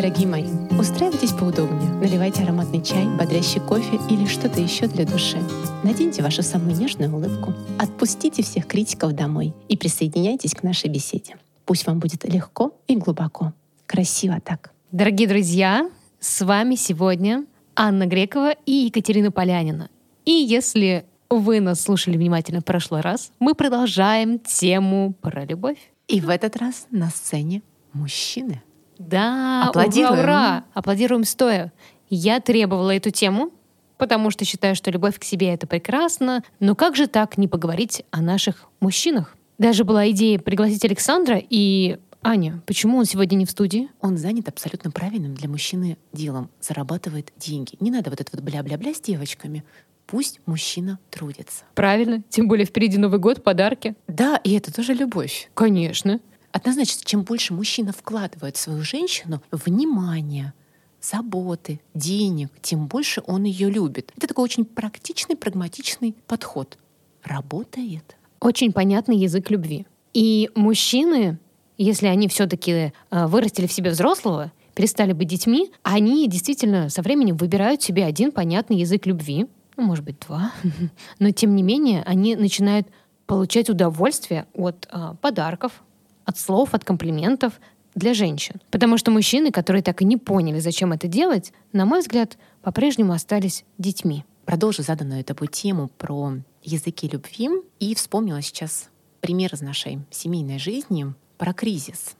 Дорогие мои, устраивайтесь поудобнее, наливайте ароматный чай, бодрящий кофе или что-то еще для души. Наденьте вашу самую нежную улыбку, отпустите всех критиков домой и присоединяйтесь к нашей беседе. Пусть вам будет легко и глубоко. Красиво так. Дорогие друзья, с вами сегодня Анна Грекова и Екатерина Полянина. И если вы нас слушали внимательно в прошлый раз, мы продолжаем тему про любовь. И в этот раз на сцене мужчины. Да, Аплодируем. ура, ура! Аплодируем стоя. Я требовала эту тему, потому что считаю, что любовь к себе — это прекрасно. Но как же так не поговорить о наших мужчинах? Даже была идея пригласить Александра и... Аня, почему он сегодня не в студии? Он занят абсолютно правильным для мужчины делом, зарабатывает деньги. Не надо вот это вот бля-бля-бля с девочками. Пусть мужчина трудится. Правильно, тем более впереди Новый год, подарки. Да, и это тоже любовь. Конечно. Однозначно, чем больше мужчина вкладывает в свою женщину внимание, заботы, денег, тем больше он ее любит. Это такой очень практичный, прагматичный подход. Работает. Очень понятный язык любви. И мужчины, если они все-таки вырастили в себе взрослого, перестали быть детьми, они действительно со временем выбирают себе один понятный язык любви, ну, может быть, два, но тем не менее они начинают получать удовольствие от а, подарков, от слов, от комплиментов для женщин. Потому что мужчины, которые так и не поняли, зачем это делать, на мой взгляд, по-прежнему остались детьми. Продолжу заданную тобой тему про языки любви и вспомнила сейчас пример из нашей семейной жизни про кризис.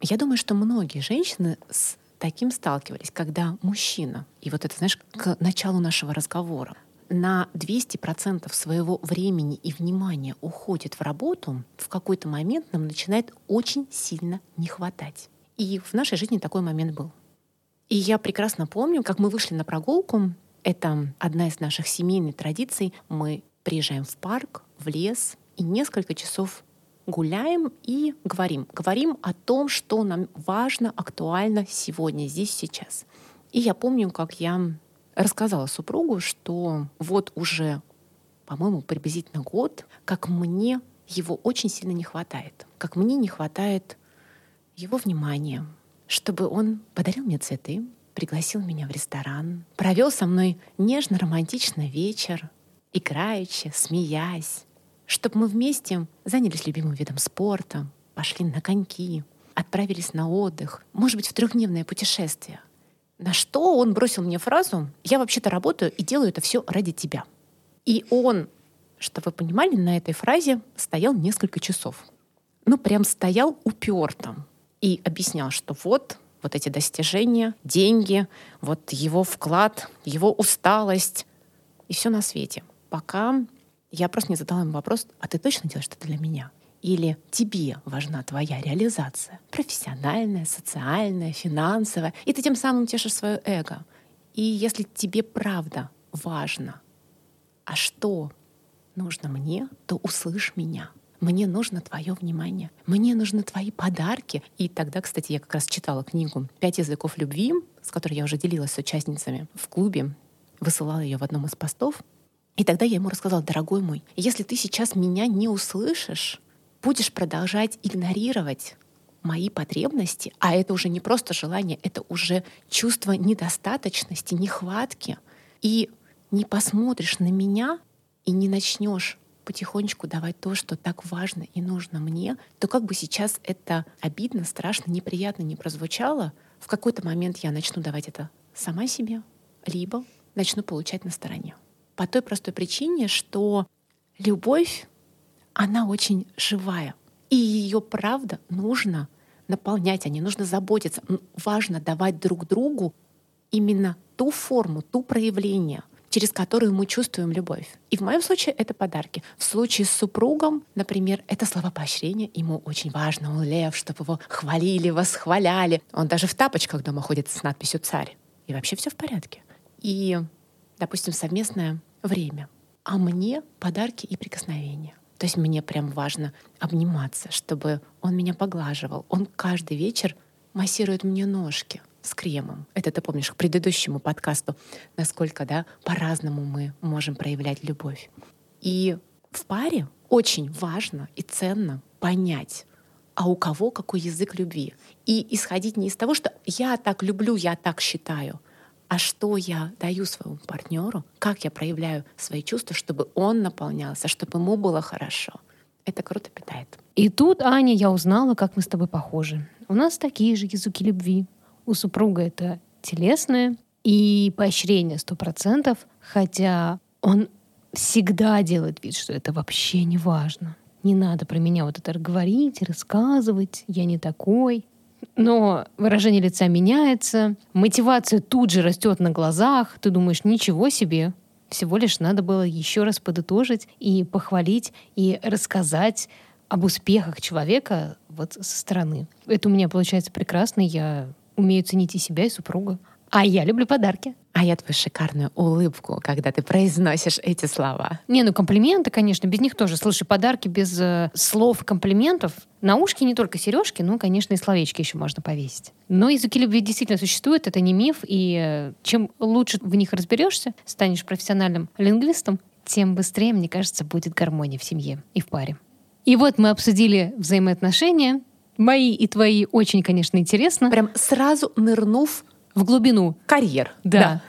Я думаю, что многие женщины с таким сталкивались, когда мужчина, и вот это, знаешь, к началу нашего разговора, на 200% своего времени и внимания уходит в работу, в какой-то момент нам начинает очень сильно не хватать. И в нашей жизни такой момент был. И я прекрасно помню, как мы вышли на прогулку. Это одна из наших семейных традиций. Мы приезжаем в парк, в лес и несколько часов гуляем и говорим. Говорим о том, что нам важно, актуально сегодня, здесь, сейчас. И я помню, как я рассказала супругу, что вот уже, по-моему, приблизительно год, как мне его очень сильно не хватает. Как мне не хватает его внимания, чтобы он подарил мне цветы, пригласил меня в ресторан, провел со мной нежно-романтичный вечер, играючи, смеясь, чтобы мы вместе занялись любимым видом спорта, пошли на коньки, отправились на отдых, может быть, в трехдневное путешествие — на что он бросил мне фразу «Я вообще-то работаю и делаю это все ради тебя». И он, что вы понимали, на этой фразе стоял несколько часов. Ну, прям стоял уперто и объяснял, что вот, вот эти достижения, деньги, вот его вклад, его усталость и все на свете. Пока я просто не задала ему вопрос, а ты точно делаешь это для меня? Или тебе важна твоя реализация, профессиональная, социальная, финансовая, и ты тем самым тешишь свое эго. И если тебе правда важно, а что нужно мне, то услышь меня. Мне нужно твое внимание, мне нужны твои подарки. И тогда, кстати, я как раз читала книгу «Пять языков любви», с которой я уже делилась с участницами в клубе, высылала ее в одном из постов. И тогда я ему рассказала, дорогой мой, если ты сейчас меня не услышишь, будешь продолжать игнорировать мои потребности, а это уже не просто желание, это уже чувство недостаточности, нехватки, и не посмотришь на меня и не начнешь потихонечку давать то, что так важно и нужно мне, то как бы сейчас это обидно, страшно, неприятно не прозвучало, в какой-то момент я начну давать это сама себе, либо начну получать на стороне. По той простой причине, что любовь она очень живая. И ее, правда, нужно наполнять, о ней нужно заботиться. Важно давать друг другу именно ту форму, ту проявление, через которую мы чувствуем любовь. И в моем случае это подарки. В случае с супругом, например, это слова поощрения. Ему очень важно, он лев, чтобы его хвалили, восхваляли. Он даже в тапочках дома ходит с надписью «Царь». И вообще все в порядке. И, допустим, совместное время. А мне подарки и прикосновения. То есть мне прям важно обниматься, чтобы он меня поглаживал. Он каждый вечер массирует мне ножки с кремом. Это ты помнишь к предыдущему подкасту, насколько да, по-разному мы можем проявлять любовь. И в паре очень важно и ценно понять, а у кого какой язык любви. И исходить не из того, что я так люблю, я так считаю, а что я даю своему партнеру, как я проявляю свои чувства, чтобы он наполнялся, чтобы ему было хорошо. Это круто питает. И тут, Аня, я узнала, как мы с тобой похожи. У нас такие же языки любви. У супруга это телесное и поощрение сто процентов, хотя он всегда делает вид, что это вообще не важно. Не надо про меня вот это говорить, рассказывать, я не такой. Но выражение лица меняется, мотивация тут же растет на глазах. Ты думаешь, ничего себе, всего лишь надо было еще раз подытожить и похвалить, и рассказать об успехах человека вот со стороны. Это у меня получается прекрасно. Я умею ценить и себя, и супруга. А я люблю подарки. А я твою шикарную улыбку, когда ты произносишь эти слова. Не, ну комплименты, конечно, без них тоже. Слушай, подарки без э, слов и комплиментов. На ушки не только сережки, но, конечно, и словечки еще можно повесить. Но языки любви действительно существуют, это не миф, и э, чем лучше в них разберешься, станешь профессиональным лингвистом, тем быстрее, мне кажется, будет гармония в семье и в паре. И вот мы обсудили взаимоотношения. Мои и твои очень, конечно, интересно. Прям сразу нырнув в глубину. Карьер. Да. да.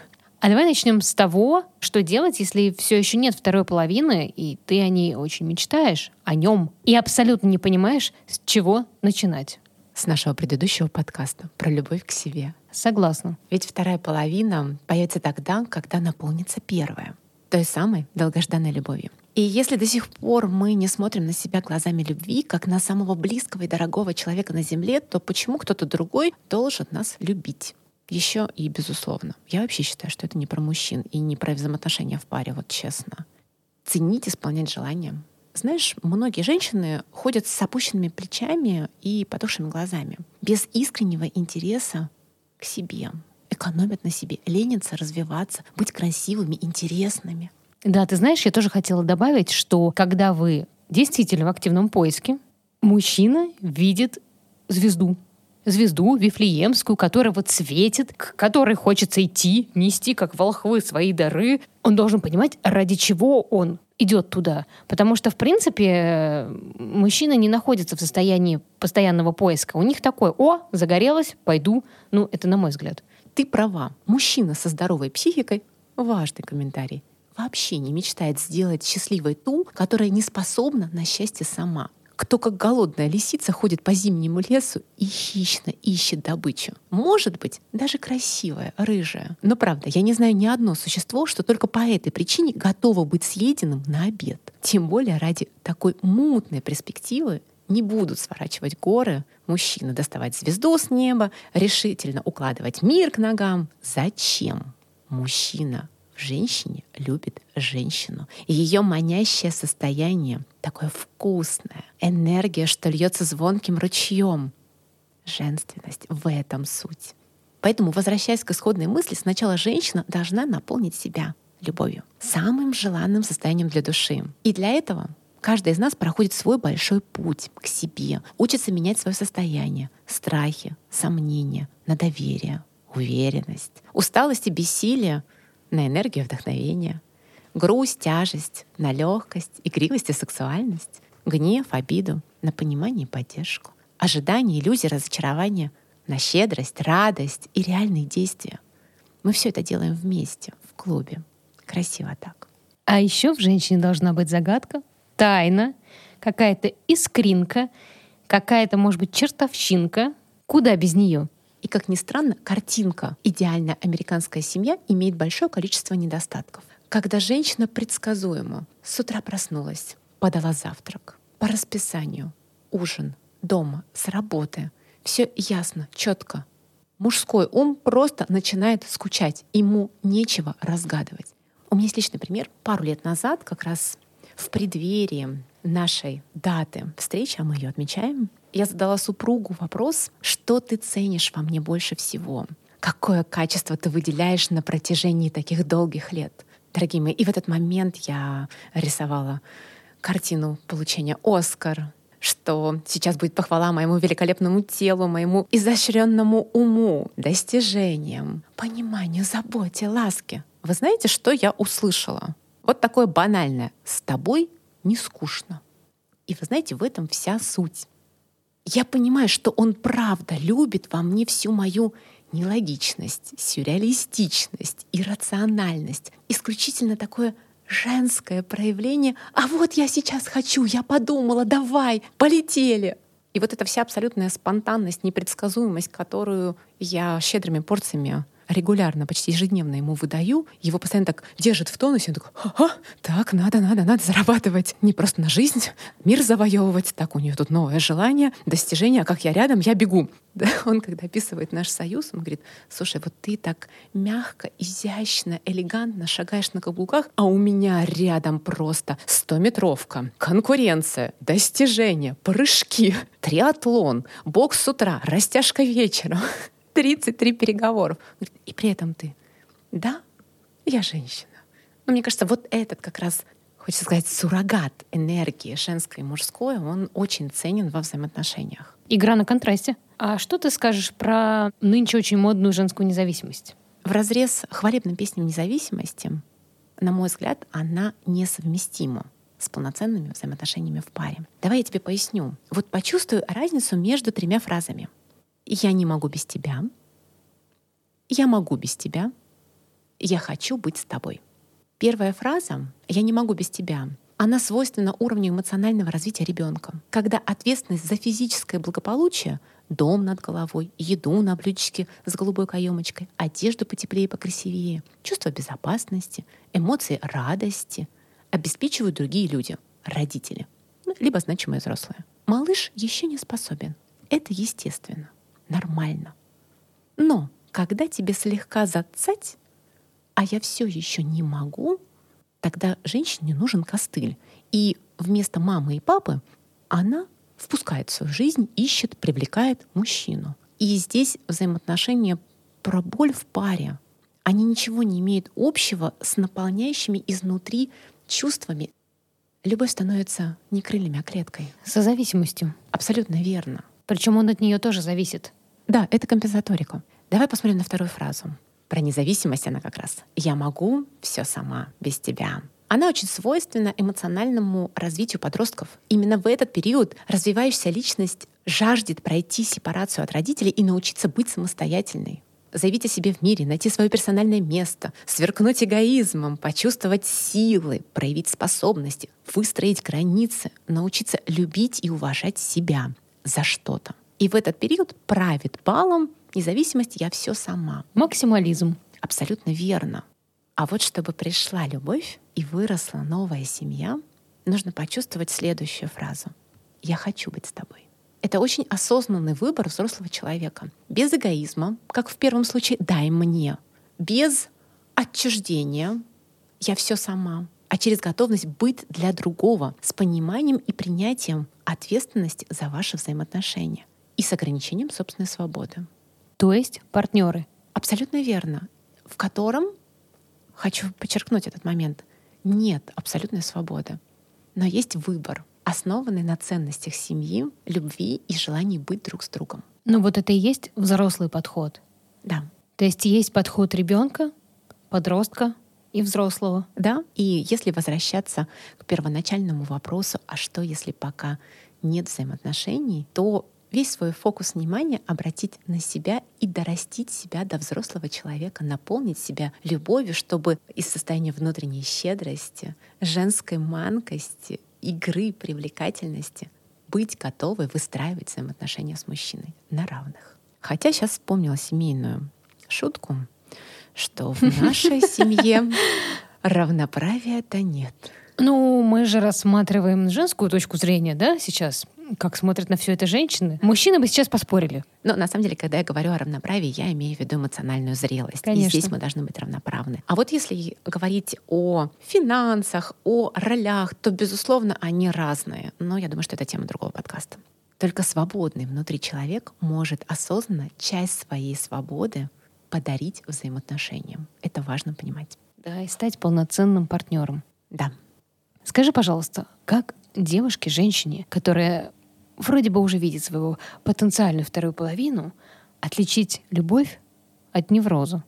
А давай начнем с того, что делать, если все еще нет второй половины, и ты о ней очень мечтаешь, о нем, и абсолютно не понимаешь, с чего начинать. С нашего предыдущего подкаста про любовь к себе. Согласна. Ведь вторая половина появится тогда, когда наполнится первая, той самой долгожданной любовью. И если до сих пор мы не смотрим на себя глазами любви, как на самого близкого и дорогого человека на Земле, то почему кто-то другой должен нас любить? Еще и безусловно. Я вообще считаю, что это не про мужчин и не про взаимоотношения в паре, вот честно. Ценить, исполнять желания. Знаешь, многие женщины ходят с опущенными плечами и потухшими глазами, без искреннего интереса к себе, экономят на себе, ленятся развиваться, быть красивыми, интересными. Да, ты знаешь, я тоже хотела добавить, что когда вы действительно в активном поиске, мужчина видит звезду, звезду Вифлеемскую, которая вот светит, к которой хочется идти, нести как волхвы свои дары, он должен понимать, ради чего он идет туда. Потому что, в принципе, мужчина не находится в состоянии постоянного поиска. У них такой, о, загорелось, пойду. Ну, это на мой взгляд. Ты права. Мужчина со здоровой психикой, важный комментарий, вообще не мечтает сделать счастливой ту, которая не способна на счастье сама кто как голодная лисица ходит по зимнему лесу и хищно ищет добычу. Может быть, даже красивая, рыжая. Но правда, я не знаю ни одно существо, что только по этой причине готово быть съеденным на обед. Тем более ради такой мутной перспективы не будут сворачивать горы, мужчины доставать звезду с неба, решительно укладывать мир к ногам. Зачем? Мужчина женщине любит женщину. Ее манящее состояние такое вкусное, энергия, что льется звонким ручьем. Женственность в этом суть. Поэтому, возвращаясь к исходной мысли, сначала женщина должна наполнить себя любовью, самым желанным состоянием для души. И для этого каждый из нас проходит свой большой путь к себе, учится менять свое состояние, страхи, сомнения на доверие, уверенность, усталость и бессилие на энергию вдохновения, грусть, тяжесть, на легкость, игривость и сексуальность, гнев, обиду, на понимание и поддержку, ожидание, иллюзии, разочарование, на щедрость, радость и реальные действия. Мы все это делаем вместе, в клубе. Красиво так. А еще в женщине должна быть загадка, тайна, какая-то искринка, какая-то, может быть, чертовщинка. Куда без нее? И, как ни странно, картинка «идеальная американская семья» имеет большое количество недостатков. Когда женщина предсказуема, с утра проснулась, подала завтрак, по расписанию, ужин, дома, с работы, все ясно, четко. Мужской ум просто начинает скучать, ему нечего разгадывать. У меня есть личный пример. Пару лет назад, как раз в преддверии нашей даты встречи, а мы ее отмечаем, я задала супругу вопрос, что ты ценишь во мне больше всего? Какое качество ты выделяешь на протяжении таких долгих лет? Дорогие мои, и в этот момент я рисовала картину получения «Оскар», что сейчас будет похвала моему великолепному телу, моему изощренному уму, достижениям, пониманию, заботе, ласке. Вы знаете, что я услышала? Вот такое банальное. С тобой не скучно. И вы знаете, в этом вся суть. Я понимаю, что он правда любит во мне всю мою нелогичность, сюрреалистичность, иррациональность, исключительно такое женское проявление «А вот я сейчас хочу, я подумала, давай, полетели!» И вот эта вся абсолютная спонтанность, непредсказуемость, которую я щедрыми порциями регулярно, почти ежедневно ему выдаю, его постоянно так держит в тонусе, он такой, ага, так, надо, надо, надо зарабатывать не просто на жизнь, мир завоевывать, так, у нее тут новое желание, достижение, а как я рядом, я бегу. Да? Он, когда описывает наш союз, он говорит, слушай, вот ты так мягко, изящно, элегантно шагаешь на каблуках, а у меня рядом просто стометровка, конкуренция, достижения, прыжки, триатлон, бокс с утра, растяжка вечером. 33 переговоров. И при этом ты, да, я женщина. Но мне кажется, вот этот как раз, хочется сказать, суррогат энергии женской и мужской, он очень ценен во взаимоотношениях. Игра на контрасте. А что ты скажешь про нынче очень модную женскую независимость? В разрез хвалебным песням независимости, на мой взгляд, она несовместима с полноценными взаимоотношениями в паре. Давай я тебе поясню. Вот почувствуй разницу между тремя фразами — я не могу без тебя. Я могу без тебя. Я хочу быть с тобой. Первая фраза «я не могу без тебя» она свойственна уровню эмоционального развития ребенка, когда ответственность за физическое благополучие дом над головой, еду на блюдечке с голубой каемочкой, одежду потеплее и покрасивее, чувство безопасности, эмоции радости обеспечивают другие люди, родители, ну, либо значимые взрослые. Малыш еще не способен. Это естественно нормально. Но когда тебе слегка зацать, а я все еще не могу, тогда женщине нужен костыль. И вместо мамы и папы она впускает в свою жизнь, ищет, привлекает мужчину. И здесь взаимоотношения про боль в паре. Они ничего не имеют общего с наполняющими изнутри чувствами. Любовь становится не крыльями, а клеткой. Созависимостью. Абсолютно верно. Причем он от нее тоже зависит. Да, это компенсаторика. Давай посмотрим на вторую фразу. Про независимость она как раз. «Я могу все сама, без тебя». Она очень свойственна эмоциональному развитию подростков. Именно в этот период развивающаяся личность жаждет пройти сепарацию от родителей и научиться быть самостоятельной заявить о себе в мире, найти свое персональное место, сверкнуть эгоизмом, почувствовать силы, проявить способности, выстроить границы, научиться любить и уважать себя за что-то. И в этот период правит балом независимость «я все сама». Максимализм. Абсолютно верно. А вот чтобы пришла любовь и выросла новая семья, нужно почувствовать следующую фразу. «Я хочу быть с тобой». Это очень осознанный выбор взрослого человека. Без эгоизма, как в первом случае «дай мне», без отчуждения «я все сама», а через готовность быть для другого с пониманием и принятием ответственности за ваши взаимоотношения и с ограничением собственной свободы. То есть партнеры. Абсолютно верно. В котором, хочу подчеркнуть этот момент, нет абсолютной свободы. Но есть выбор, основанный на ценностях семьи, любви и желании быть друг с другом. Ну вот это и есть взрослый подход. Да. То есть есть подход ребенка, подростка и взрослого. Да. И если возвращаться к первоначальному вопросу, а что если пока нет взаимоотношений, то весь свой фокус внимания обратить на себя и дорастить себя до взрослого человека, наполнить себя любовью, чтобы из состояния внутренней щедрости, женской манкости, игры, привлекательности быть готовой выстраивать взаимоотношения с мужчиной на равных. Хотя сейчас вспомнила семейную шутку, что в нашей семье равноправия-то нет. Ну, мы же рассматриваем женскую точку зрения, да, сейчас как смотрят на все это женщины. Мужчины бы сейчас поспорили. Но на самом деле, когда я говорю о равноправии, я имею в виду эмоциональную зрелость. Конечно. И здесь мы должны быть равноправны. А вот если говорить о финансах, о ролях, то, безусловно, они разные. Но я думаю, что это тема другого подкаста. Только свободный внутри человек может осознанно часть своей свободы подарить взаимоотношениям. Это важно понимать. Да, и стать полноценным партнером. Да. Скажи, пожалуйста, как девушке, женщине, которая вроде бы уже видит свою потенциальную вторую половину, отличить любовь от невроза?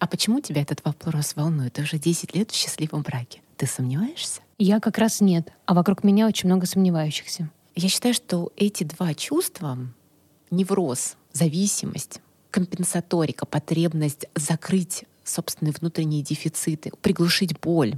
А почему тебя этот вопрос волнует? Ты уже 10 лет в счастливом браке. Ты сомневаешься? Я как раз нет, а вокруг меня очень много сомневающихся. Я считаю, что эти два чувства — невроз, зависимость, компенсаторика, потребность закрыть собственные внутренние дефициты, приглушить боль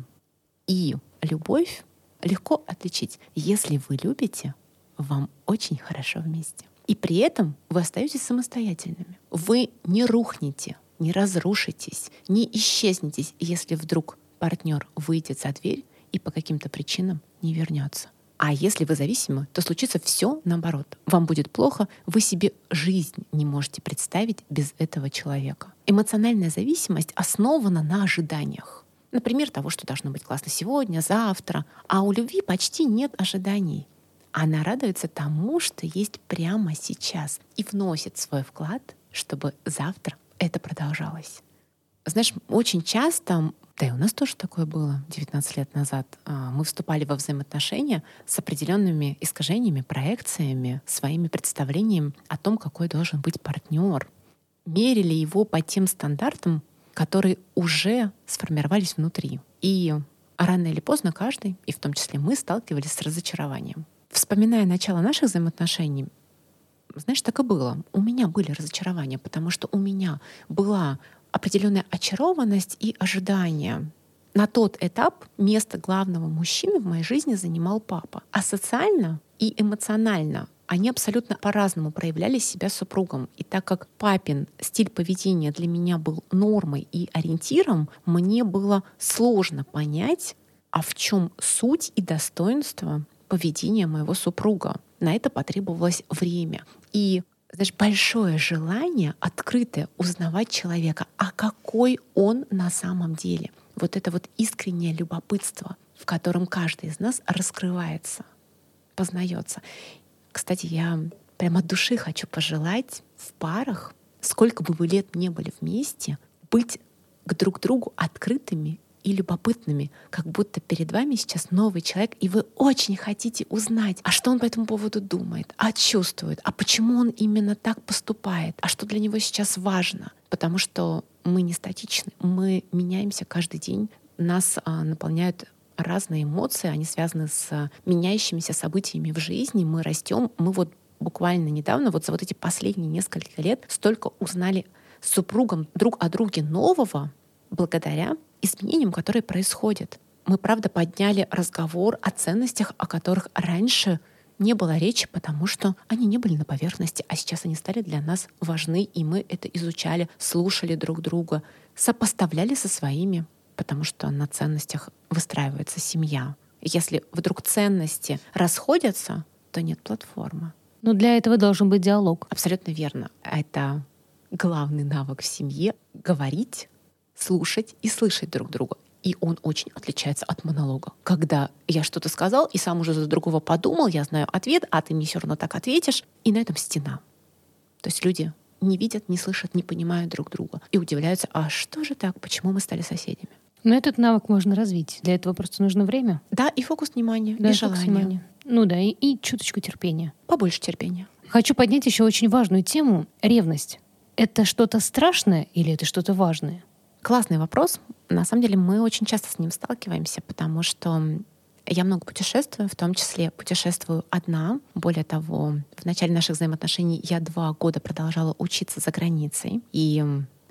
и любовь легко отличить. Если вы любите, вам очень хорошо вместе. И при этом вы остаетесь самостоятельными. Вы не рухнете, не разрушитесь, не исчезнетесь, если вдруг партнер выйдет за дверь и по каким-то причинам не вернется. А если вы зависимы, то случится все наоборот. Вам будет плохо, вы себе жизнь не можете представить без этого человека. Эмоциональная зависимость основана на ожиданиях. Например, того, что должно быть классно сегодня, завтра. А у любви почти нет ожиданий. Она радуется тому, что есть прямо сейчас и вносит свой вклад, чтобы завтра это продолжалось. Знаешь, очень часто да и у нас тоже такое было 19 лет назад. А, мы вступали во взаимоотношения с определенными искажениями, проекциями, своими представлениями о том, какой должен быть партнер. Мерили его по тем стандартам, которые уже сформировались внутри. И рано или поздно каждый, и в том числе мы, сталкивались с разочарованием. Вспоминая начало наших взаимоотношений, знаешь, так и было. У меня были разочарования, потому что у меня была определенная очарованность и ожидание. На тот этап место главного мужчины в моей жизни занимал папа. А социально и эмоционально они абсолютно по-разному проявляли себя супругом. И так как папин стиль поведения для меня был нормой и ориентиром, мне было сложно понять, а в чем суть и достоинство поведения моего супруга. На это потребовалось время. И знаешь, большое желание открытое узнавать человека, а какой он на самом деле. Вот это вот искреннее любопытство, в котором каждый из нас раскрывается, познается. Кстати, я прямо от души хочу пожелать в парах, сколько бы вы лет не были вместе, быть к друг другу открытыми и любопытными, как будто перед вами сейчас новый человек, и вы очень хотите узнать, а что он по этому поводу думает, а чувствует, а почему он именно так поступает, а что для него сейчас важно. Потому что мы не статичны, мы меняемся каждый день, нас а, наполняют разные эмоции, они связаны с меняющимися событиями в жизни, мы растем, мы вот буквально недавно, вот за вот эти последние несколько лет, столько узнали с супругом друг о друге нового благодаря изменениям, которые происходят. Мы, правда, подняли разговор о ценностях, о которых раньше не было речи, потому что они не были на поверхности, а сейчас они стали для нас важны, и мы это изучали, слушали друг друга, сопоставляли со своими, потому что на ценностях выстраивается семья. Если вдруг ценности расходятся, то нет платформы. Но для этого должен быть диалог. Абсолютно верно. Это главный навык в семье — говорить, слушать и слышать друг друга. И он очень отличается от монолога. Когда я что-то сказал и сам уже за другого подумал, я знаю ответ, а ты мне все равно так ответишь, и на этом стена. То есть люди не видят, не слышат, не понимают друг друга и удивляются, а что же так, почему мы стали соседями? Но этот навык можно развить. Для этого просто нужно время. Да, и фокус внимания, да, и желание. Внимания. Ну да, и, и чуточку терпения. Побольше терпения. Хочу поднять еще очень важную тему — ревность. Это что-то страшное или это что-то важное? Классный вопрос. На самом деле мы очень часто с ним сталкиваемся, потому что я много путешествую, в том числе путешествую одна. Более того, в начале наших взаимоотношений я два года продолжала учиться за границей, и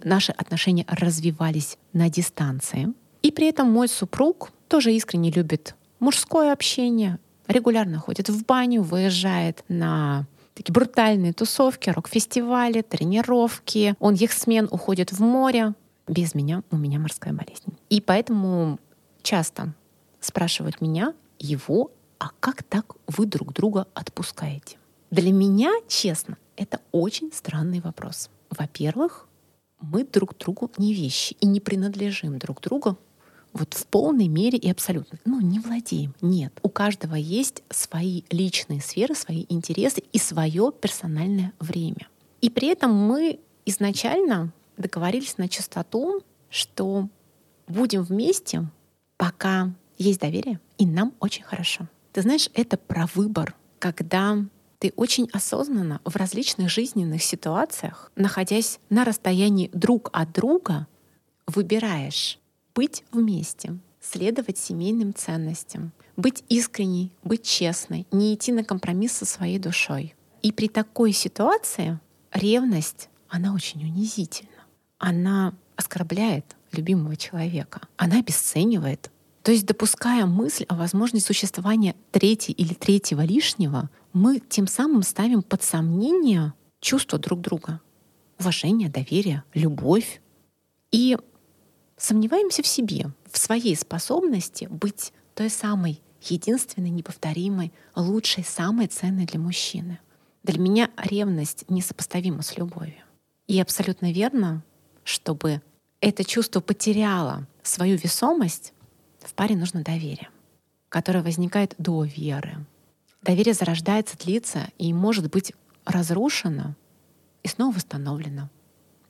наши отношения развивались на дистанции. И при этом мой супруг тоже искренне любит мужское общение, регулярно ходит в баню, выезжает на такие брутальные тусовки, рок-фестивали, тренировки. Он их смен уходит в море, без меня у меня морская болезнь. И поэтому часто спрашивают меня, его, а как так вы друг друга отпускаете? Для меня, честно, это очень странный вопрос. Во-первых, мы друг другу не вещи и не принадлежим друг другу вот в полной мере и абсолютно. Ну, не владеем. Нет. У каждого есть свои личные сферы, свои интересы и свое персональное время. И при этом мы изначально договорились на чистоту, что будем вместе, пока есть доверие, и нам очень хорошо. Ты знаешь, это про выбор, когда ты очень осознанно в различных жизненных ситуациях, находясь на расстоянии друг от друга, выбираешь быть вместе следовать семейным ценностям, быть искренней, быть честной, не идти на компромисс со своей душой. И при такой ситуации ревность, она очень унизительна. Она оскорбляет любимого человека. Она обесценивает. То есть, допуская мысль о возможности существования третьей или третьего лишнего, мы тем самым ставим под сомнение чувства друг друга. Уважение, доверие, любовь. И сомневаемся в себе, в своей способности быть той самой единственной, неповторимой, лучшей, самой ценной для мужчины. Для меня ревность несопоставима с любовью. И абсолютно верно, чтобы это чувство потеряло свою весомость, в паре нужно доверие, которое возникает до веры. Доверие зарождается, длится и может быть разрушено и снова восстановлено,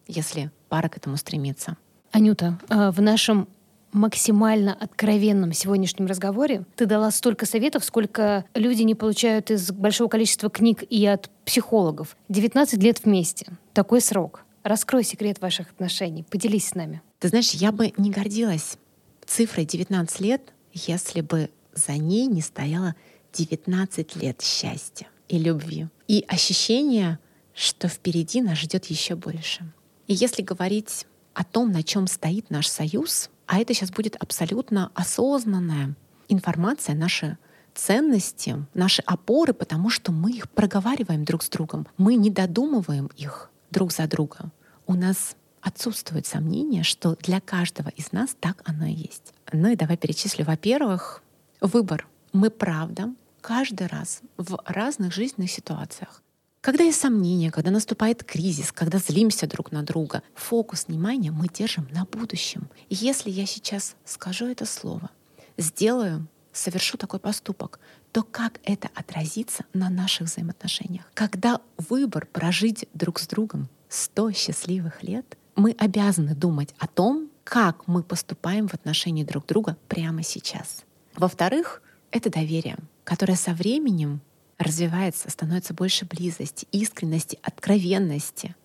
если пара к этому стремится. Анюта, а, в нашем максимально откровенном сегодняшнем разговоре ты дала столько советов, сколько люди не получают из большого количества книг и от психологов. 19 лет вместе. Такой срок. Раскрой секрет ваших отношений. Поделись с нами. Ты знаешь, я бы не гордилась цифрой 19 лет, если бы за ней не стояло 19 лет счастья и любви. И ощущение, что впереди нас ждет еще больше. И если говорить о том, на чем стоит наш союз, а это сейчас будет абсолютно осознанная информация, наши ценности, наши опоры, потому что мы их проговариваем друг с другом. Мы не додумываем их друг за друга. У нас отсутствует сомнение, что для каждого из нас так оно и есть. Ну и давай перечислю. Во-первых, выбор. Мы правда каждый раз в разных жизненных ситуациях когда есть сомнения, когда наступает кризис, когда злимся друг на друга, фокус внимания мы держим на будущем. Если я сейчас скажу это слово, сделаю, совершу такой поступок, то как это отразится на наших взаимоотношениях? Когда выбор прожить друг с другом 100 счастливых лет, мы обязаны думать о том, как мы поступаем в отношении друг друга прямо сейчас. Во-вторых, это доверие, которое со временем развивается, становится больше близости, искренности, откровенности.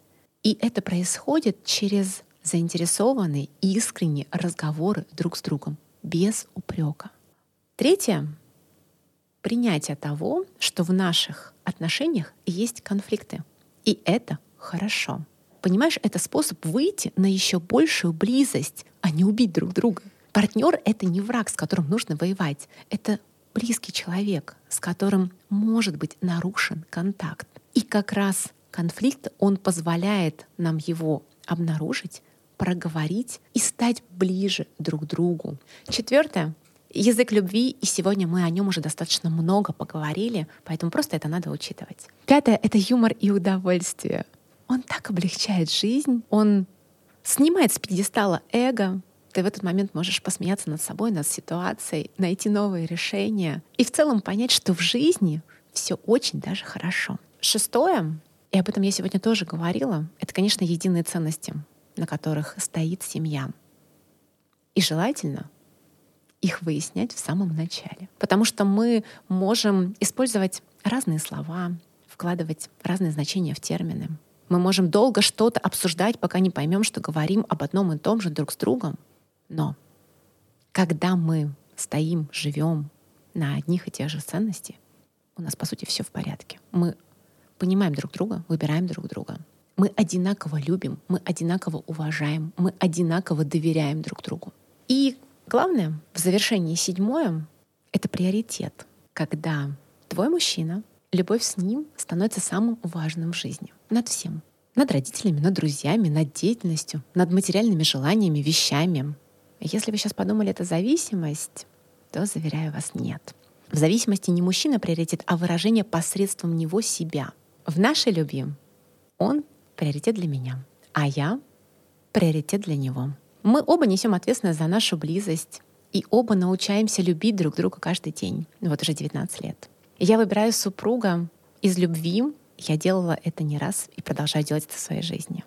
И это происходит через заинтересованные, искренние разговоры друг с другом, без упрека. Третье — принятие того, что в наших отношениях есть конфликты. И это хорошо. Понимаешь, это способ выйти на еще большую близость, а не убить друг друга. Партнер — это не враг, с которым нужно воевать. Это близкий человек, с которым может быть нарушен контакт. И как раз конфликт, он позволяет нам его обнаружить, проговорить и стать ближе друг к другу. Четвертое язык любви, и сегодня мы о нем уже достаточно много поговорили, поэтому просто это надо учитывать. Пятое — это юмор и удовольствие. Он так облегчает жизнь, он снимает с пьедестала эго, ты в этот момент можешь посмеяться над собой, над ситуацией, найти новые решения и в целом понять, что в жизни все очень даже хорошо. Шестое, и об этом я сегодня тоже говорила, это, конечно, единые ценности, на которых стоит семья. И желательно их выяснять в самом начале. Потому что мы можем использовать разные слова, вкладывать разные значения в термины. Мы можем долго что-то обсуждать, пока не поймем, что говорим об одном и том же друг с другом. Но когда мы стоим, живем на одних и тех же ценностях, у нас, по сути, все в порядке. Мы понимаем друг друга, выбираем друг друга. Мы одинаково любим, мы одинаково уважаем, мы одинаково доверяем друг другу. И главное, в завершении седьмое — это приоритет, когда твой мужчина, любовь с ним становится самым важным в жизни, над всем. Над родителями, над друзьями, над деятельностью, над материальными желаниями, вещами, если вы сейчас подумали, это зависимость, то, заверяю вас, нет. В зависимости не мужчина приоритет, а выражение посредством него себя. В нашей любви он приоритет для меня, а я приоритет для него. Мы оба несем ответственность за нашу близость, и оба научаемся любить друг друга каждый день. Вот уже 19 лет. Я выбираю супруга из любви. Я делала это не раз и продолжаю делать это в своей жизни.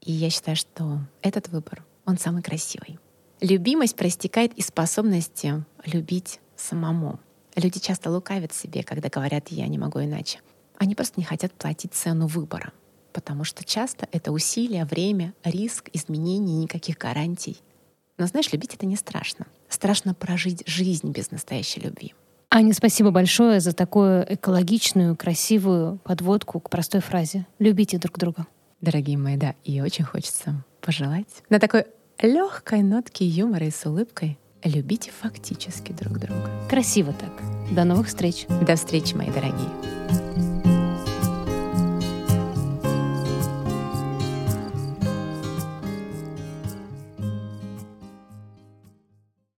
И я считаю, что этот выбор, он самый красивый. Любимость проистекает из способности любить самому. Люди часто лукавят себе, когда говорят «я не могу иначе». Они просто не хотят платить цену выбора, потому что часто это усилия, время, риск, изменений, никаких гарантий. Но знаешь, любить это не страшно. Страшно прожить жизнь без настоящей любви. Аня, спасибо большое за такую экологичную, красивую подводку к простой фразе. Любите друг друга. Дорогие мои, да, и очень хочется пожелать на такой легкой нотке юмора и с улыбкой любите фактически друг друга. Красиво так. До новых встреч. До встречи, мои дорогие.